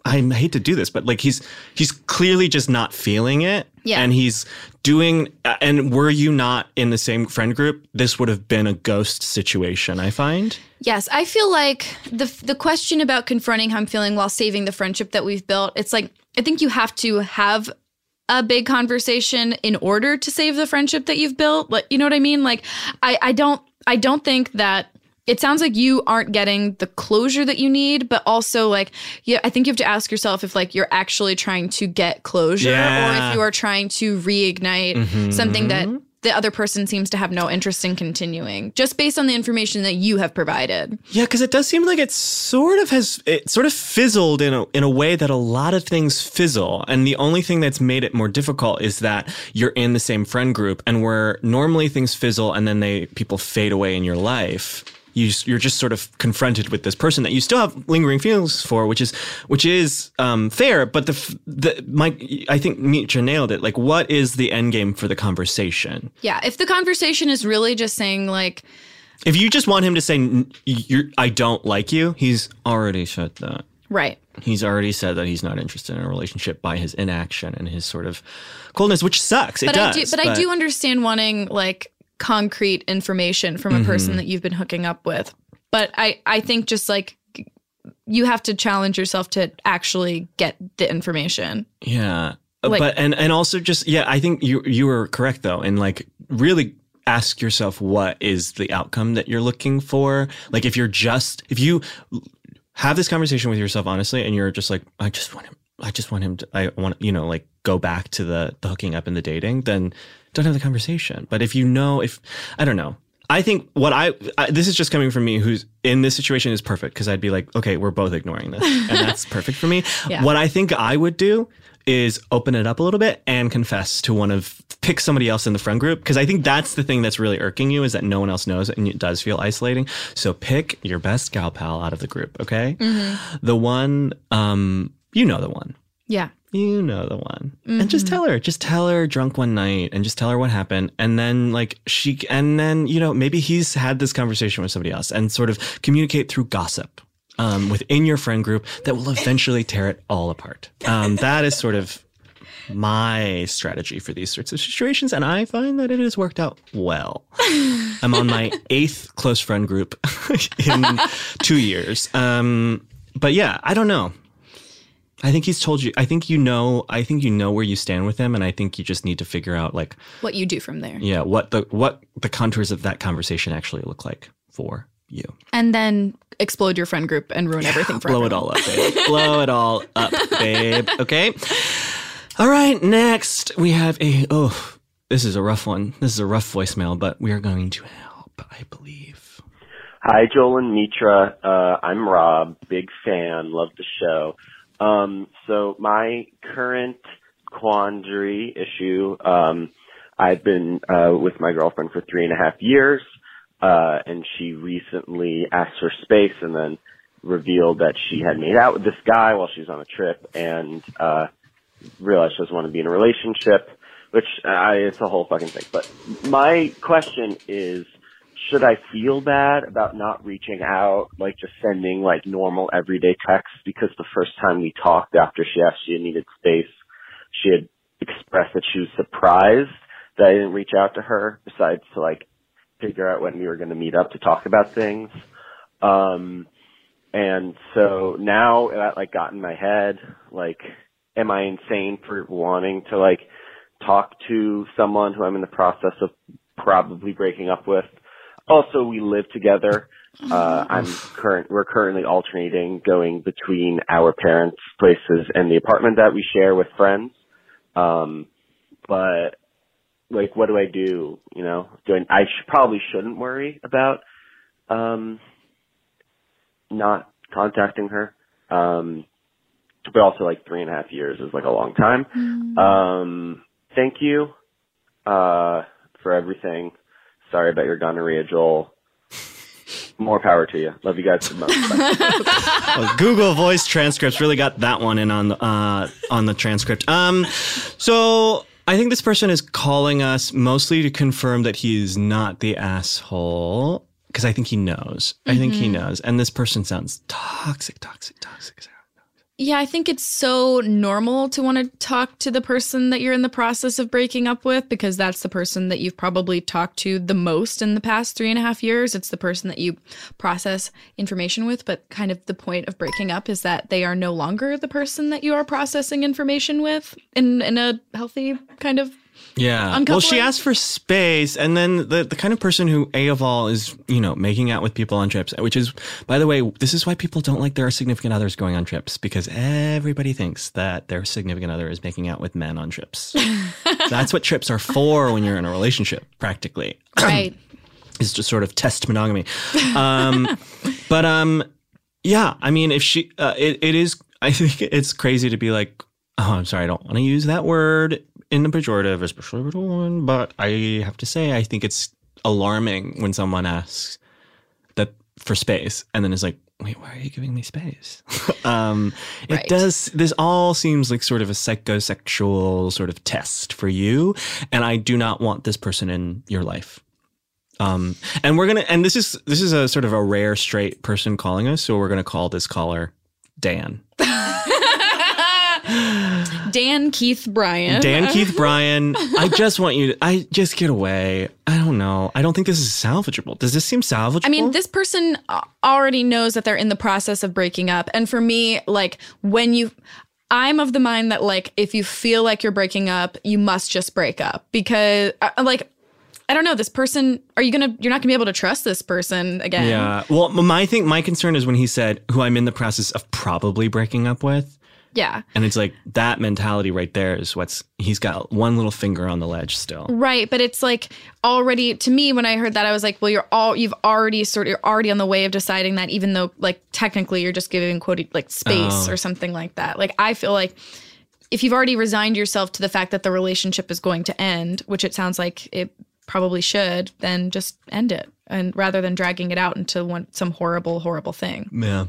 I hate to do this, but like he's he's clearly just not feeling it, Yeah. and he's doing. uh, And were you not in the same friend group, this would have been a ghost situation. I find. Yes, I feel like the the question about confronting how I'm feeling while saving the friendship that we've built. It's like I think you have to have a big conversation in order to save the friendship that you've built. Like, you know what I mean? Like, I I don't I don't think that. It sounds like you aren't getting the closure that you need, but also like, yeah, I think you have to ask yourself if like you're actually trying to get closure or if you are trying to reignite mm-hmm. something that the other person seems to have no interest in continuing, just based on the information that you have provided. Yeah, because it does seem like it sort of has it sort of fizzled in a in a way that a lot of things fizzle, and the only thing that's made it more difficult is that you're in the same friend group, and where normally things fizzle and then they people fade away in your life. You, you're just sort of confronted with this person that you still have lingering feelings for, which is which is um, fair. But the the my I think Mitra nailed it. Like, what is the end game for the conversation? Yeah, if the conversation is really just saying like, If you just want him to say, "You're I don't like you," he's already said that. right, he's already said that he's not interested in a relationship by his inaction and his sort of coldness, which sucks. It does. I do, but, I do understand wanting like concrete information from a Mm-hmm. person that you've been hooking up with. But I, I think just like you have to challenge yourself to actually get the information. Yeah. Uh, Like- but and and also just yeah, I think you you were correct though, and like really ask yourself what is the outcome that you're looking for. Like if you're just if you have this conversation with yourself honestly and you're just like I just want him I just want him to I want you know like go back to the the hooking up and the dating, then don't have the conversation. But if you know if I don't know, I think what I, I, this is just coming from me who's in this situation is perfect because I'd be like, okay, we're both ignoring this, and (laughs) that's perfect for me. Yeah. What I think I would do is open it up a little bit and confess to one of pick somebody else in the friend group because I think that's the thing that's really irking you is that no one else knows and it does feel isolating. So pick your best gal pal out of the group, okay? The one, um, you know the one Yeah. You know the one. And just tell her just tell her drunk one night and just tell her what happened. And then like she and then you know maybe he's had this conversation with somebody else and sort of communicate through gossip um, within your friend group that will eventually tear it all apart. Um, that is sort of my strategy for these sorts of situations and i find that it has worked out well. (laughs) I'm on my eighth close friend group (laughs) in two years. Um, but yeah i don't know I think he's told you. I think you know. I think you know where you stand with him, and I think you just need to figure out, like, What you do from there. yeah, what the what the contours of that conversation actually look like for you. And then explode your friend group and ruin everything (laughs) for Blow it all up, babe. Blow it all up, babe. (laughs) Okay. All right. Next, we have a. Oh, this is a rough one. This is a rough voicemail, but we are going to help. I believe. Hi, Joel and Mitra. Uh, I'm Rob, big fan, love the show. Um, so my current quandary issue, um, I've been uh, with my girlfriend for three and a half years, uh, and she recently asked for space and then revealed that she had made out with this guy while she was on a trip and uh, realized she doesn't want to be in a relationship, which uh, it's a whole fucking thing. But my question is, should I feel bad about not reaching out, like just sending like normal everyday texts? Because the first time we talked after she asked she needed space, she had expressed that she was surprised that I didn't reach out to her besides to like figure out when we were going to meet up to talk about things. Um, and so now that like got in my head, like, am I insane for wanting to like talk to someone who I'm in the process of probably breaking up with? Also, we live together. Uh, I'm current, we're currently alternating going between our parents' places and the apartment that we share with friends. Um, but like, what do I do? You know, doing. I, sh- probably shouldn't worry about, um, not contacting her. Um, but also like three and a half years is like a long time. Um, thank you, uh, for everything. Sorry about your gonorrhea, Joel. More power to you. Love you guys so much. Bye. (laughs) Well, Google Voice transcripts really got that one in on the uh, on the transcript. Um, so I think this person is calling us mostly to confirm that he is not the asshole because I think he knows. I think he knows, and this person sounds toxic, toxic, toxic. Yeah, I think it's so normal to want to talk to the person that you're in the process of breaking up with because that's the person that you've probably talked to the most in the past three and a half years. It's the person that you process information with, but kind of the point of breaking up is that they are no longer the person that you are processing information with in in a healthy kind of Yeah. Well, she asked for space, and then the the kind of person who a of all is you know making out with people on trips, which is by the way, this is why people don't like their significant others going on trips because everybody thinks that their significant other is making out with men on trips. (laughs) That's what trips are for when you're in a relationship, practically (clears throat) right. (clears throat) is just sort of test monogamy. Um, (laughs) but um, yeah, I mean, if she, uh, it, it is. I think it's crazy to be like, oh, I'm sorry, I don't want to use that word in a pejorative, especially woman. But I have to say, I think it's alarming when someone asks that for space and then is like, wait, why are you giving me space? (laughs) um, it does. This all seems like sort of a psychosexual sort of test for you, and I do not want this person in your life. Um, and we're gonna, and this is this is a sort of a rare straight person calling us, so we're gonna call this caller Dan. (laughs) (laughs) Dan Keith Bryan. Dan (laughs) Keith Bryan. I just want you to, I just get away. I don't know. I don't think this is salvageable. Does this seem salvageable? I mean, this person already knows that they're in the process of breaking up. And for me, like when you I'm of the mind that like if you feel like you're breaking up, you must just break up because uh, like I don't know. This person, are you gonna? You're not gonna be able to trust this person again. Yeah. Well, my thing, my concern is when he said, "Who I'm in the process of probably breaking up with," Yeah. and it's like that mentality right there is what's he's got one little finger on the ledge still. Right, but it's like already to me when I heard that I was like, well, you're all you've already sort of you're already on the way of deciding that, even though like technically you're just giving quote like space Oh. or something like that. Like I feel like if you've already resigned yourself to the fact that the relationship is going to end, which it sounds like it probably should, then just end it, and rather than dragging it out into one some horrible horrible thing. Yeah.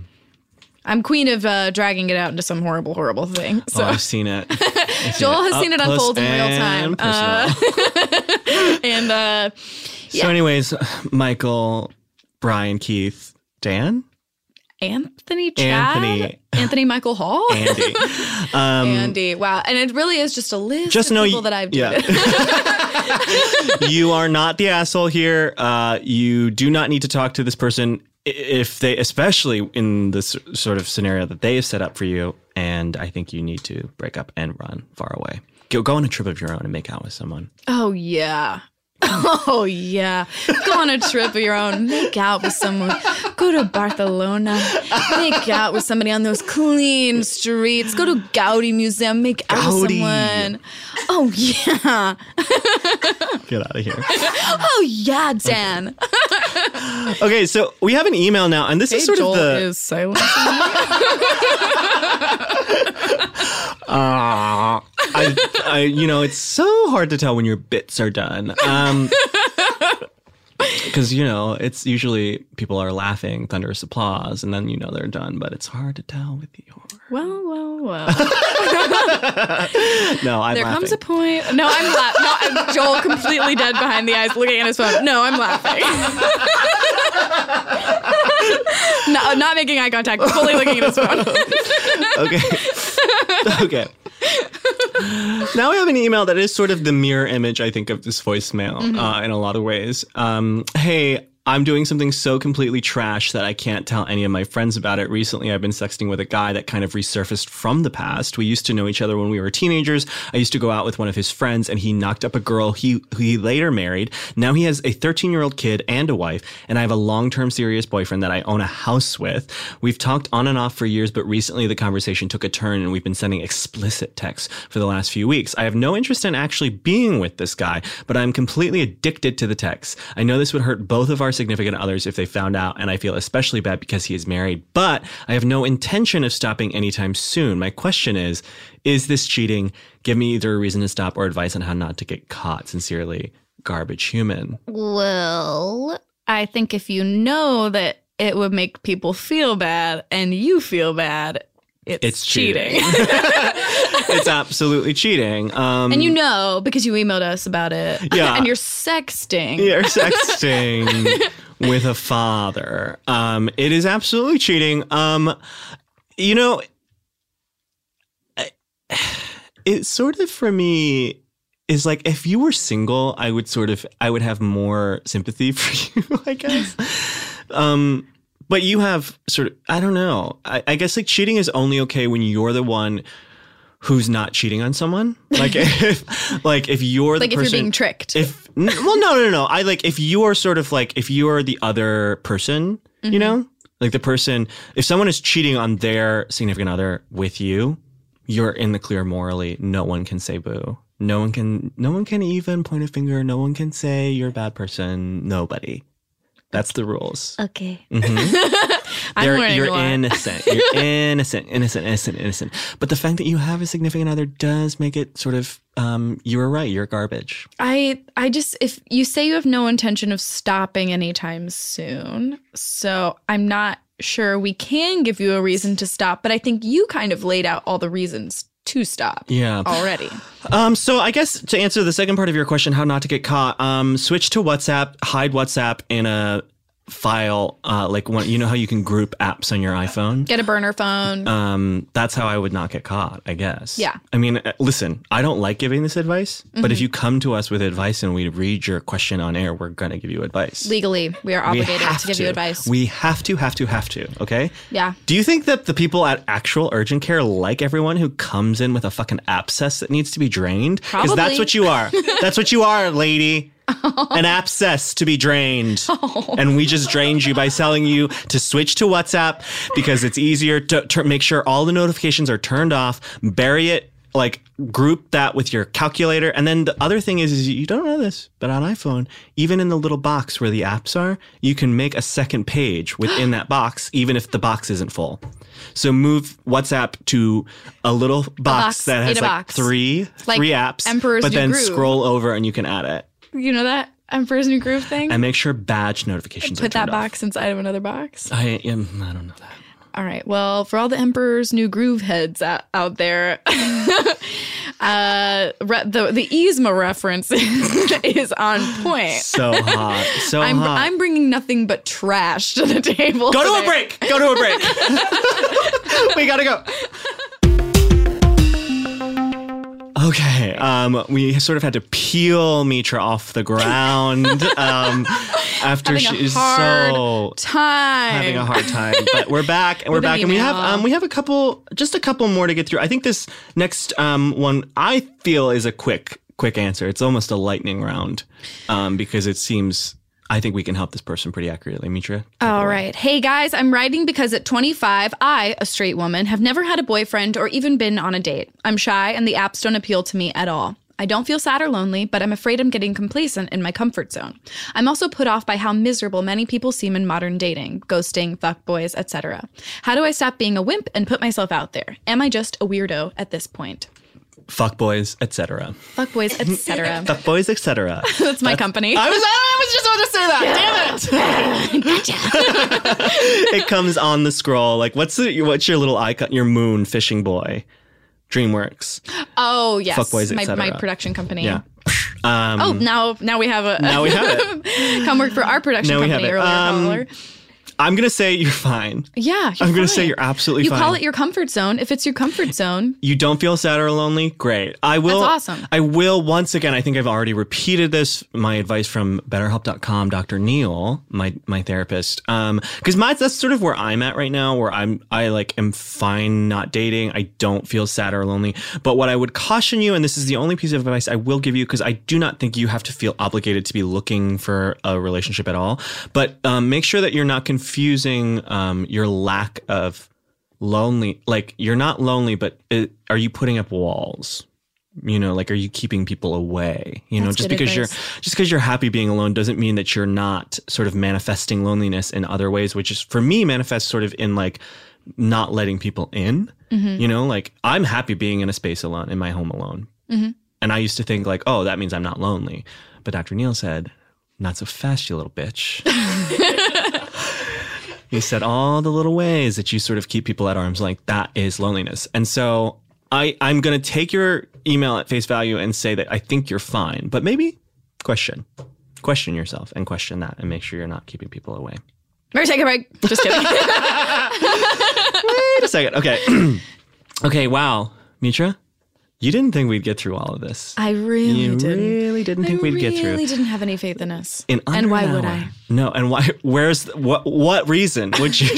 I'm queen of uh, dragging it out into some horrible horrible thing. So oh, I've seen it. (laughs) I've seen Joel has up seen it unfold in real time. personal. (laughs) and uh, So, anyways, Michael, Brian, Keith, Dan, Anthony Chad, Anthony. Anthony Michael Hall, Andy. (laughs) Um, Andy. Wow, and it really is just a list just of know people that I've yeah. you are not the asshole here. Uh, you do not need to talk to this person if they, especially in this sort of scenario that they have set up for you. And I think you need to break up and run far away. Go, go on a trip of your own and make out with someone. Oh yeah. Oh yeah. Go on a trip of your own. Make out with someone. Go to Barcelona. Make out with somebody on those clean streets. Go to Gaudi Museum. Make out with someone. Oh yeah. Get out of here. Oh yeah, Dan. okay, so we have an email now, and this is sort Joel of the. is silent. (laughs) Ah, I, I, you know, it's so hard to tell when your bits are done. Um, (laughs) because you know, it's usually people are laughing, thunderous applause, and then you know they're done. But it's hard to tell with your. well, well, well. (laughs) No, I'm There laughing. comes a point. No, I'm laughing. No, I'm Joel completely dead behind the eyes, looking at his phone. No, I'm laughing. (laughs) no, not making eye contact. Fully looking at his phone. okay. okay. (laughs) Now we have an email that is sort of the mirror image, I think, of this voicemail Mm-hmm. uh, in a lot of ways. Um, hey, I'm doing something so completely trash that I can't tell any of my friends about it. Recently, I've been sexting with a guy that kind of resurfaced from the past. We used to know each other when we were teenagers. I used to go out with one of his friends, and he knocked up a girl he who he later married. Now he has a 13 year old kid and a wife, and I have a long term serious boyfriend that I own a house with. We've talked on and off for years, but recently the conversation took a turn, and we've been sending explicit texts for the last few weeks. I have no interest in actually being with this guy, but I'm completely addicted to the texts. I know this would hurt both of our significant others if they found out, and I feel especially bad because he is married, but I have no intention of stopping anytime soon. My question is Is this cheating? Give me either a reason to stop or advice on how not to get caught. Sincerely, Garbage Human. Well, I think if you know that it would make people feel bad and you feel bad, it's, It's cheating. cheating. (laughs) it's absolutely cheating. Um, and you know because you emailed us about it. (laughs) Yeah. and you're sexting. You're (laughs) sexting with a father. Um, it is absolutely cheating. Um, you know, (sighs) it sort of for me is like if you were single, I would sort of I would have more sympathy for you, I guess. um, but you have sort of I don't know. I, I guess like cheating is only okay when you're the one who's not cheating on someone. Like (laughs) if like if you're the like if person you're being tricked. if well no no no. I like if you are sort of like if you are the other person you mm-hmm. know? Like the person if someone is cheating on their significant other with you you're in the clear morally. No one can say boo. No one can no one can even point a finger. No one can say you're a bad person. Nobody that's the rules okay. Mhm. I'm They're- you're lot. innocent. You're (laughs) innocent, innocent, innocent, innocent. But the fact that you have a significant other does make it sort of, um, you were right. You're garbage. I I just if you say you have no intention of stopping anytime soon, so I'm not sure we can give you a reason to stop, but I think you kind of laid out all the reasons to stop Yeah. already. Um, so I guess to answer the second part of your question, how not to get caught, um, switch to WhatsApp, hide WhatsApp in a file, uh, like one, you know how you can group apps on your iPhone? Get a burner phone. Um, that's how I would not get caught, I guess. Yeah. I mean, uh, listen, I don't like giving this advice, but Mm-hmm. if you come to us with advice and we read your question on air, we're going to give you advice. Legally, we are obligated have to give you advice. We have to, have to, have to. Okay. yeah. Do you think that the people at actual urgent care like everyone who comes in with a fucking abscess that needs to be drained? Because that's what you are. (laughs) that's what you are, lady. An abscess to be drained. And we just drained you by telling you to switch to WhatsApp because it's easier to, to make sure all the notifications are turned off, bury it like group that with your calculator and then the other thing is, is you don't know this but on iphone even in the little box where the apps are you can make a second page within that box even if the box isn't full so move whatsapp to a little box, box that has like box. three Like three apps Emperor's but then scroll over and you can add it You know that Emperor's New Groove thing? I make sure badge notifications are Put that off. box inside of another box. I am. I don't know that. All right. Well, for all the Emperor's New Groove heads out, out there, (laughs) uh, re- the the Yzma reference (laughs) is on point. So hot. So I'm hot. I'm bringing nothing but trash to the table. Go to a break. Go to a break. (laughs) we gotta go. Okay, um, we sort of had to peel Mitra off the ground (laughs) um, after Having a she's hard so Time having a hard time. But we're back, and (laughs) we're With an back, and we have um, we have a couple, just a couple more to get through. I think this next um, one I feel is a quick quick answer. It's almost a lightning round um, because it seems. I think we can help this person pretty accurately, Mitra. All right. Hey guys, I'm writing because at 25, I, a straight woman, have never had a boyfriend or even been on a date. I'm shy and the apps don't appeal to me at all. I don't feel sad or lonely, but I'm afraid I'm getting complacent in my comfort zone. I'm also put off by how miserable many people seem in modern dating, ghosting, fuckboys, etc. How do I stop being a wimp and put myself out there? Am I just a weirdo at this point? Fuckboys, etc. Fuckboys, etc. (laughs) Fuckboys, etc. (laughs) That's my company. I was I was just about to say that. Damn it! (laughs) it comes on the scroll. Like, what's the what's your little icon? Your moon fishing boy, DreamWorks. Oh yes, Fuckboys, my, etc. my production company. Yeah. Um, Oh, now now we have a Now we have it. come work for our production Now we company have it. earlier. Um. I'm gonna say you're fine. Yeah, I'm you're gonna say you're absolutely You fine. call it your comfort zone. If it's your comfort zone, you don't feel sad or lonely, great. I will. That's awesome. I will once again. I think I've already repeated this. My advice from BetterHelp.com, Dr. Neil, my my therapist, because my that's sort of where I'm at right now. Where I'm, I like am fine not dating. I don't feel sad or lonely. But what I would caution you, and this is the only piece of advice I will give you, because I do not think you have to feel obligated to be looking for a relationship at all. But um, make sure that you're not confusing um, your lack of lonely like you're not lonely but it, are you putting up walls you know like are you keeping people away you know just because advice. you're just because you're happy being alone doesn't mean that you're not sort of manifesting loneliness in other ways which is for me manifests sort of in like not letting people in Mm-hmm. you know like i'm happy being in a space alone in my home alone Mm-hmm. and i used to think like oh that means i'm not lonely but dr neil said not so fast you little bitch (laughs) he said all the little ways that you sort of keep people at arm's length. That is loneliness. And so i i'm going to take your email at face value and say that i think you're fine but maybe question question yourself and question that and make sure you're not keeping people away. Take a break. Just kidding. (laughs) wait a second. Okay. (clears throat) Okay wow. Mitra you didn't think we'd get through all of this I really you didn't. really didn't think I we'd really get through I Really didn't have any faith in us. in and why an would. I? No, and why? Where's what? What reason would you? (laughs)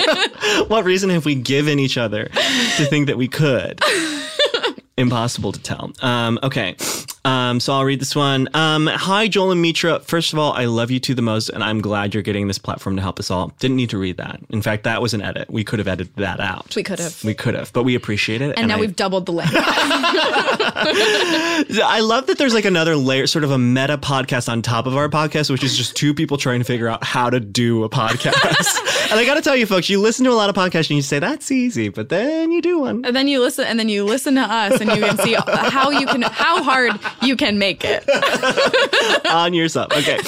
(laughs) what reason have we given each other to think that we could? (laughs) Impossible to tell. Um, okay, um, so I'll read this one. Um, Hi, Joel and Mitra. First of all, I love you two the most, and I'm glad you're getting this platform to help us all. Didn't need to read that. In fact, that was an edit. We could have edited that out. We could have. We could have, but we appreciate it. And, now I- we've doubled the length. (laughs) I love that there's like another layer, sort of a meta podcast on top of our podcast, which is just two people trying to figure out how to do a podcast. (laughs) and I got to tell you, folks, you listen to a lot of podcasts and you say that's easy, but then you do one. and then you listen, and then you listen to us, and you can see (laughs) how you can, how hard you can make it. (laughs) on yourself. Okay.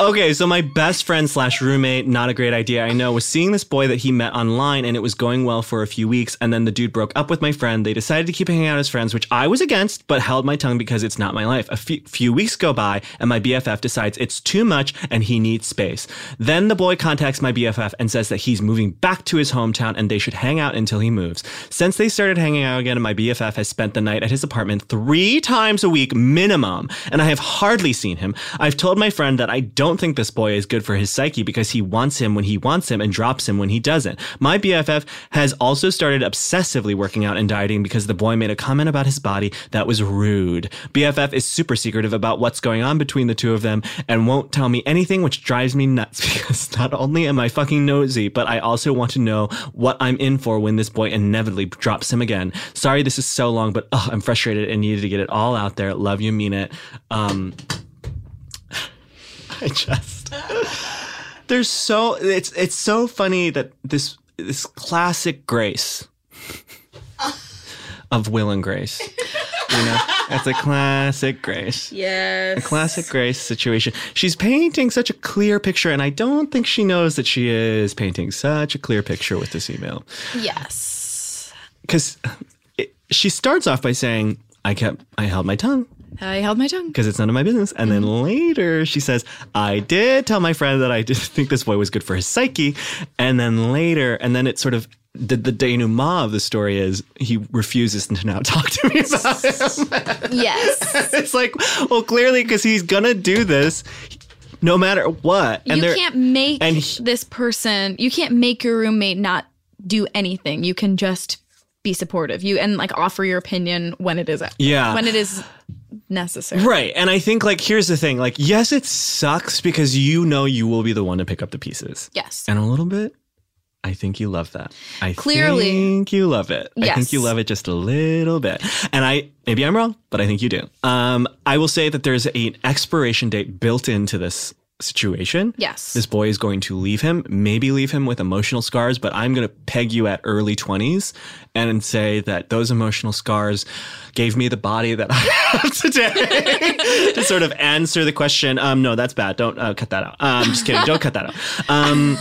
okay. So my best friend slash roommate, not a great idea, I know, was seeing this boy that he met online and it was going well for a few weeks. And then the dude broke up with my friend. They decided to keep hanging out as friends, which I was against, but held my tongue because it's not my life. A few, few weeks go by and my BFF decides it's too much and he needs space. Then the boy contacts my BFF and says that he's moving back to his hometown and they should hang out until he moves. Since they started hanging out again, my BFF has spent the night at his apartment three times a week minimum, and I have hardly seen him. I've told my friend that I don't think this boy is good for his psyche because he wants him when he wants him and drops him when he doesn't. My BFF has also started obsessively working out and dieting because the boy made a comment about his his body. That was rude. BFF is super secretive about what's going on between the two of them and won't tell me anything, which drives me nuts (laughs) because not only am I fucking nosy, but I also want to know what I'm in for when this boy inevitably drops him again. Sorry this is so long, but ugh, I'm frustrated and needed to get it all out there. Love you, mean it. Um, (laughs) I just there's so it's it's so funny that this this classic grace of Will and Grace. You know, it's a classic Grace. Yes. A classic Grace situation. She's painting such a clear picture, and I don't think she knows that she is painting such a clear picture with this email. Yes. Because she starts off by saying, I kept, I held my tongue I held my tongue. because it's none of my business. And then mm-hmm. later she says, I did tell my friend that I did (laughs) think this boy was good for his psyche. And then later, and then it sort of, the, the denouement of the story is he refuses to now (laughs) talk to me about him. Yes. (laughs) it's like, well, clearly because he's gonna do this no matter what. And you can't make and he- this person, you can't make your roommate not do anything. You can just be supportive. You and like offer your opinion when it is Yeah. when it is necessary. Right. And I think like here's the thing. Like, yes, it sucks because you know you will be the one to pick up the pieces. Yes. And a little bit, I think you love that. I Clearly. think you love it. Yes. I think you love it just a little bit. And I maybe I'm wrong, but I think you do. Um, I will say that there's an expiration date built into this situation. Yes. This boy is going to leave him, maybe leave him with emotional scars, but I'm going to peg you at early 20s and say that those emotional scars gave me the body that I (laughs) have today (laughs) to sort of answer the question. Um, no, that's bad. Don't uh, cut that out. Um, just kidding. Don't cut that out. Um,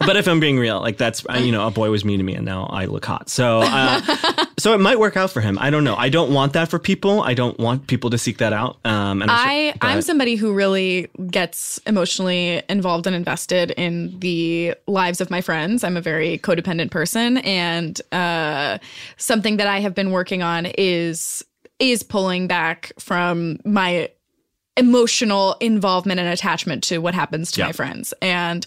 but if I'm being real, like that's you know a boy was mean to me and now I look hot. So uh, so it might work out for him. I don't know. I don't want that for people. I don't want people to seek that out. Um, and I but- I'm somebody who really gets emotionally involved and invested in the lives of my friends. I'm a very codependent person, and uh, something that I have been working on is is pulling back from my emotional involvement and attachment to what happens to Yeah. my friends. And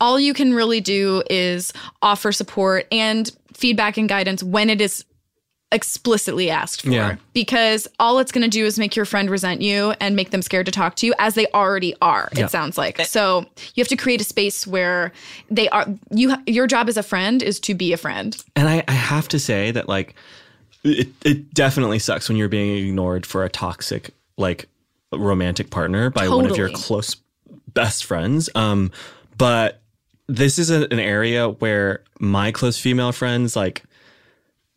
all you can really do is offer support and feedback and guidance when it is explicitly asked for Yeah. because all it's going to do is make your friend resent you and make them scared to talk to you as they already are Yeah. it sounds like so you have to create a space where they are you your job as a friend is to be a friend And I, I have to say that like it, it definitely sucks when you're being ignored for a toxic like romantic partner by one of your close best friends. Um, but this is a, an area where my close female friends like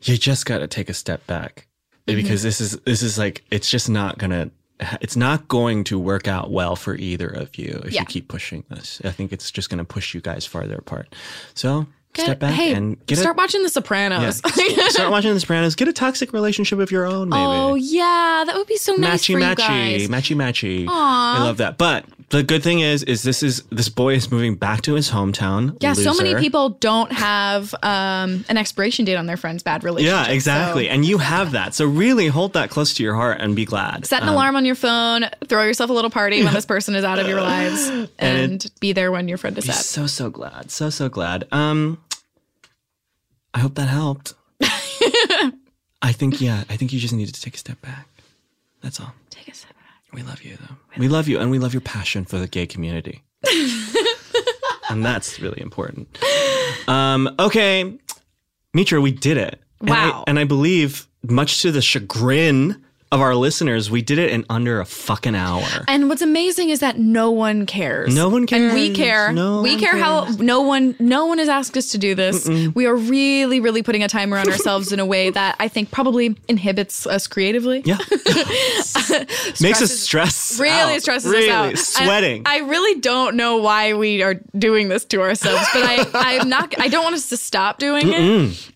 you just got to take a step back mm-hmm. because this is this is like it's just not gonna it's not going to work out well for either of you if Yeah. you keep pushing this. I think it's just going to push you guys farther apart. So Get- step back hey and get a, start watching the sopranos yeah. (laughs) Start watching The Sopranos. Get a toxic relationship of your own, maybe. oh yeah that would be so nice matchy for you matchy, guys matchy matchy. I love that. But the good thing is, is this is this boy is moving back to his hometown. yeah so many people don't have um, an expiration date on their friend's bad relationship Yeah, exactly. so- And you have that. So really hold that close to your heart and be glad. Set an Um, alarm on your phone. Throw yourself a little party when this (laughs) person is out of your lives, and, it- be there when your friend is sad. so so glad. So so glad. Um I hope that helped. (laughs) I think yeah, I think you just needed to take a step back. That's all. Take a step back. We love you though. We love you and we love your passion for the gay community. (laughs) and that's really important. Um, okay. Mitra, we did it. And I- Wow. and I believe, much to the chagrin of our listeners, we did it in under a fucking hour. And what's amazing is that no one cares. No one cares. And we care. No we care how no one no one has asked us to do this. We are really, really putting a timer on (laughs) ourselves in a way that I think probably inhibits us creatively. yeah. (laughs) (laughs) Makes us stress. Really out. stresses really, us out. Sweating. I, I really don't know why we are doing this to ourselves, but I, I'm not. I don't want us to stop doing it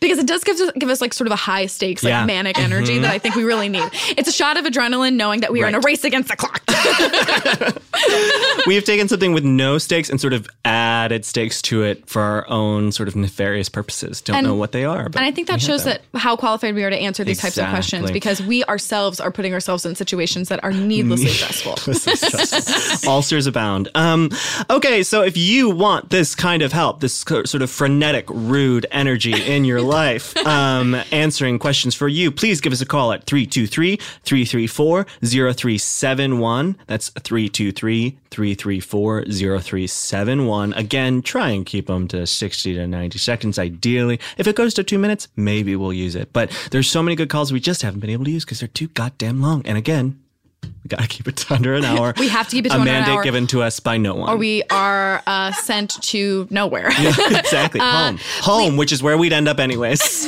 because it does give us give us like sort of a high stakes, like Yeah. Mm-hmm. manic energy that I think we really need. It's a shot of adrenaline knowing that we are in a race against the clock. (laughs) we have taken something with no stakes and sort of added stakes to it for our own sort of nefarious purposes. Don't And- know what they are, but And I think that shows them. that how qualified we are to answer these types of questions because we ourselves are putting ourselves in situations that are needlessly stressful. (laughs) (laughs) Ulcers abound. Um, okay, so if you want this kind of help, this sort of frenetic, rude energy in your life, um, answering questions for you, please give us a call at 323 334 0371. That's 323 334 0371. Again, try and keep them to 60 to 90 seconds, ideally. If it goes to two minutes, maybe we'll use it. But there's so many good calls we just haven't been able to use because they're too goddamn long. And again, we gotta keep it to under an hour. (laughs) We have to keep it to a mandate given to us by no one. or we are uh, sent to nowhere. (laughs) exactly (laughs) home, home, which is where we'd end up anyways.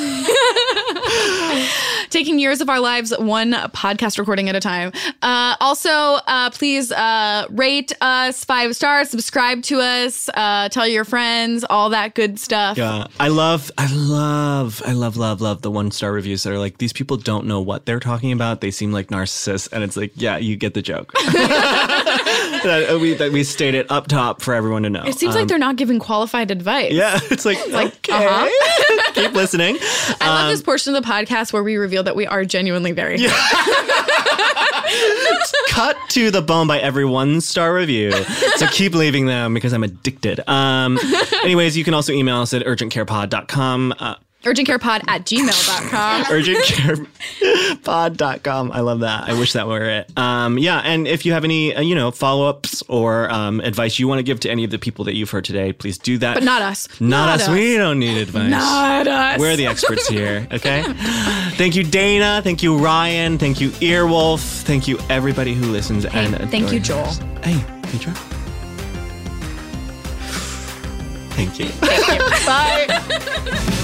Taking years of our lives one podcast recording at a time. Uh, also, uh, please uh, rate us five stars, subscribe to us, uh, tell your friends, all that good stuff. Yeah, I love, I love, I love, love, love the one star reviews that are like these people don't know what they're talking about. They seem like narcissists, and it's like, yeah, you get the joke. (laughs) (laughs) that uh, we that we stated up top for everyone to know. It seems Um, like they're not giving qualified advice. Yeah, (laughs) it's like, okay, uh-huh. Keep listening. I love Um, this portion of the podcast where we reveal that we are genuinely very (laughs) cut to the bone by every one star review. So keep leaving them because I'm addicted. Um, anyways, you can also email us at urgentcarepod.com. Uh, urgentcarepod at gmail.com. (laughs) urgentcarepod.com. I love that. I wish that were it. Um, yeah, and if you have any, uh, you know, follow-ups or um, advice you want to give to any of the people that you've heard today, please do that. But not us. Not, us. We don't need advice. Not us. We're the experts here, (laughs) okay? Thank you, Dana. Thank you, Ryan. Thank you, Earwolf. Thank you, everybody who listens. and thank you, Joel. us. Hey, Petra. Thank you. (sighs) (laughs) Bye.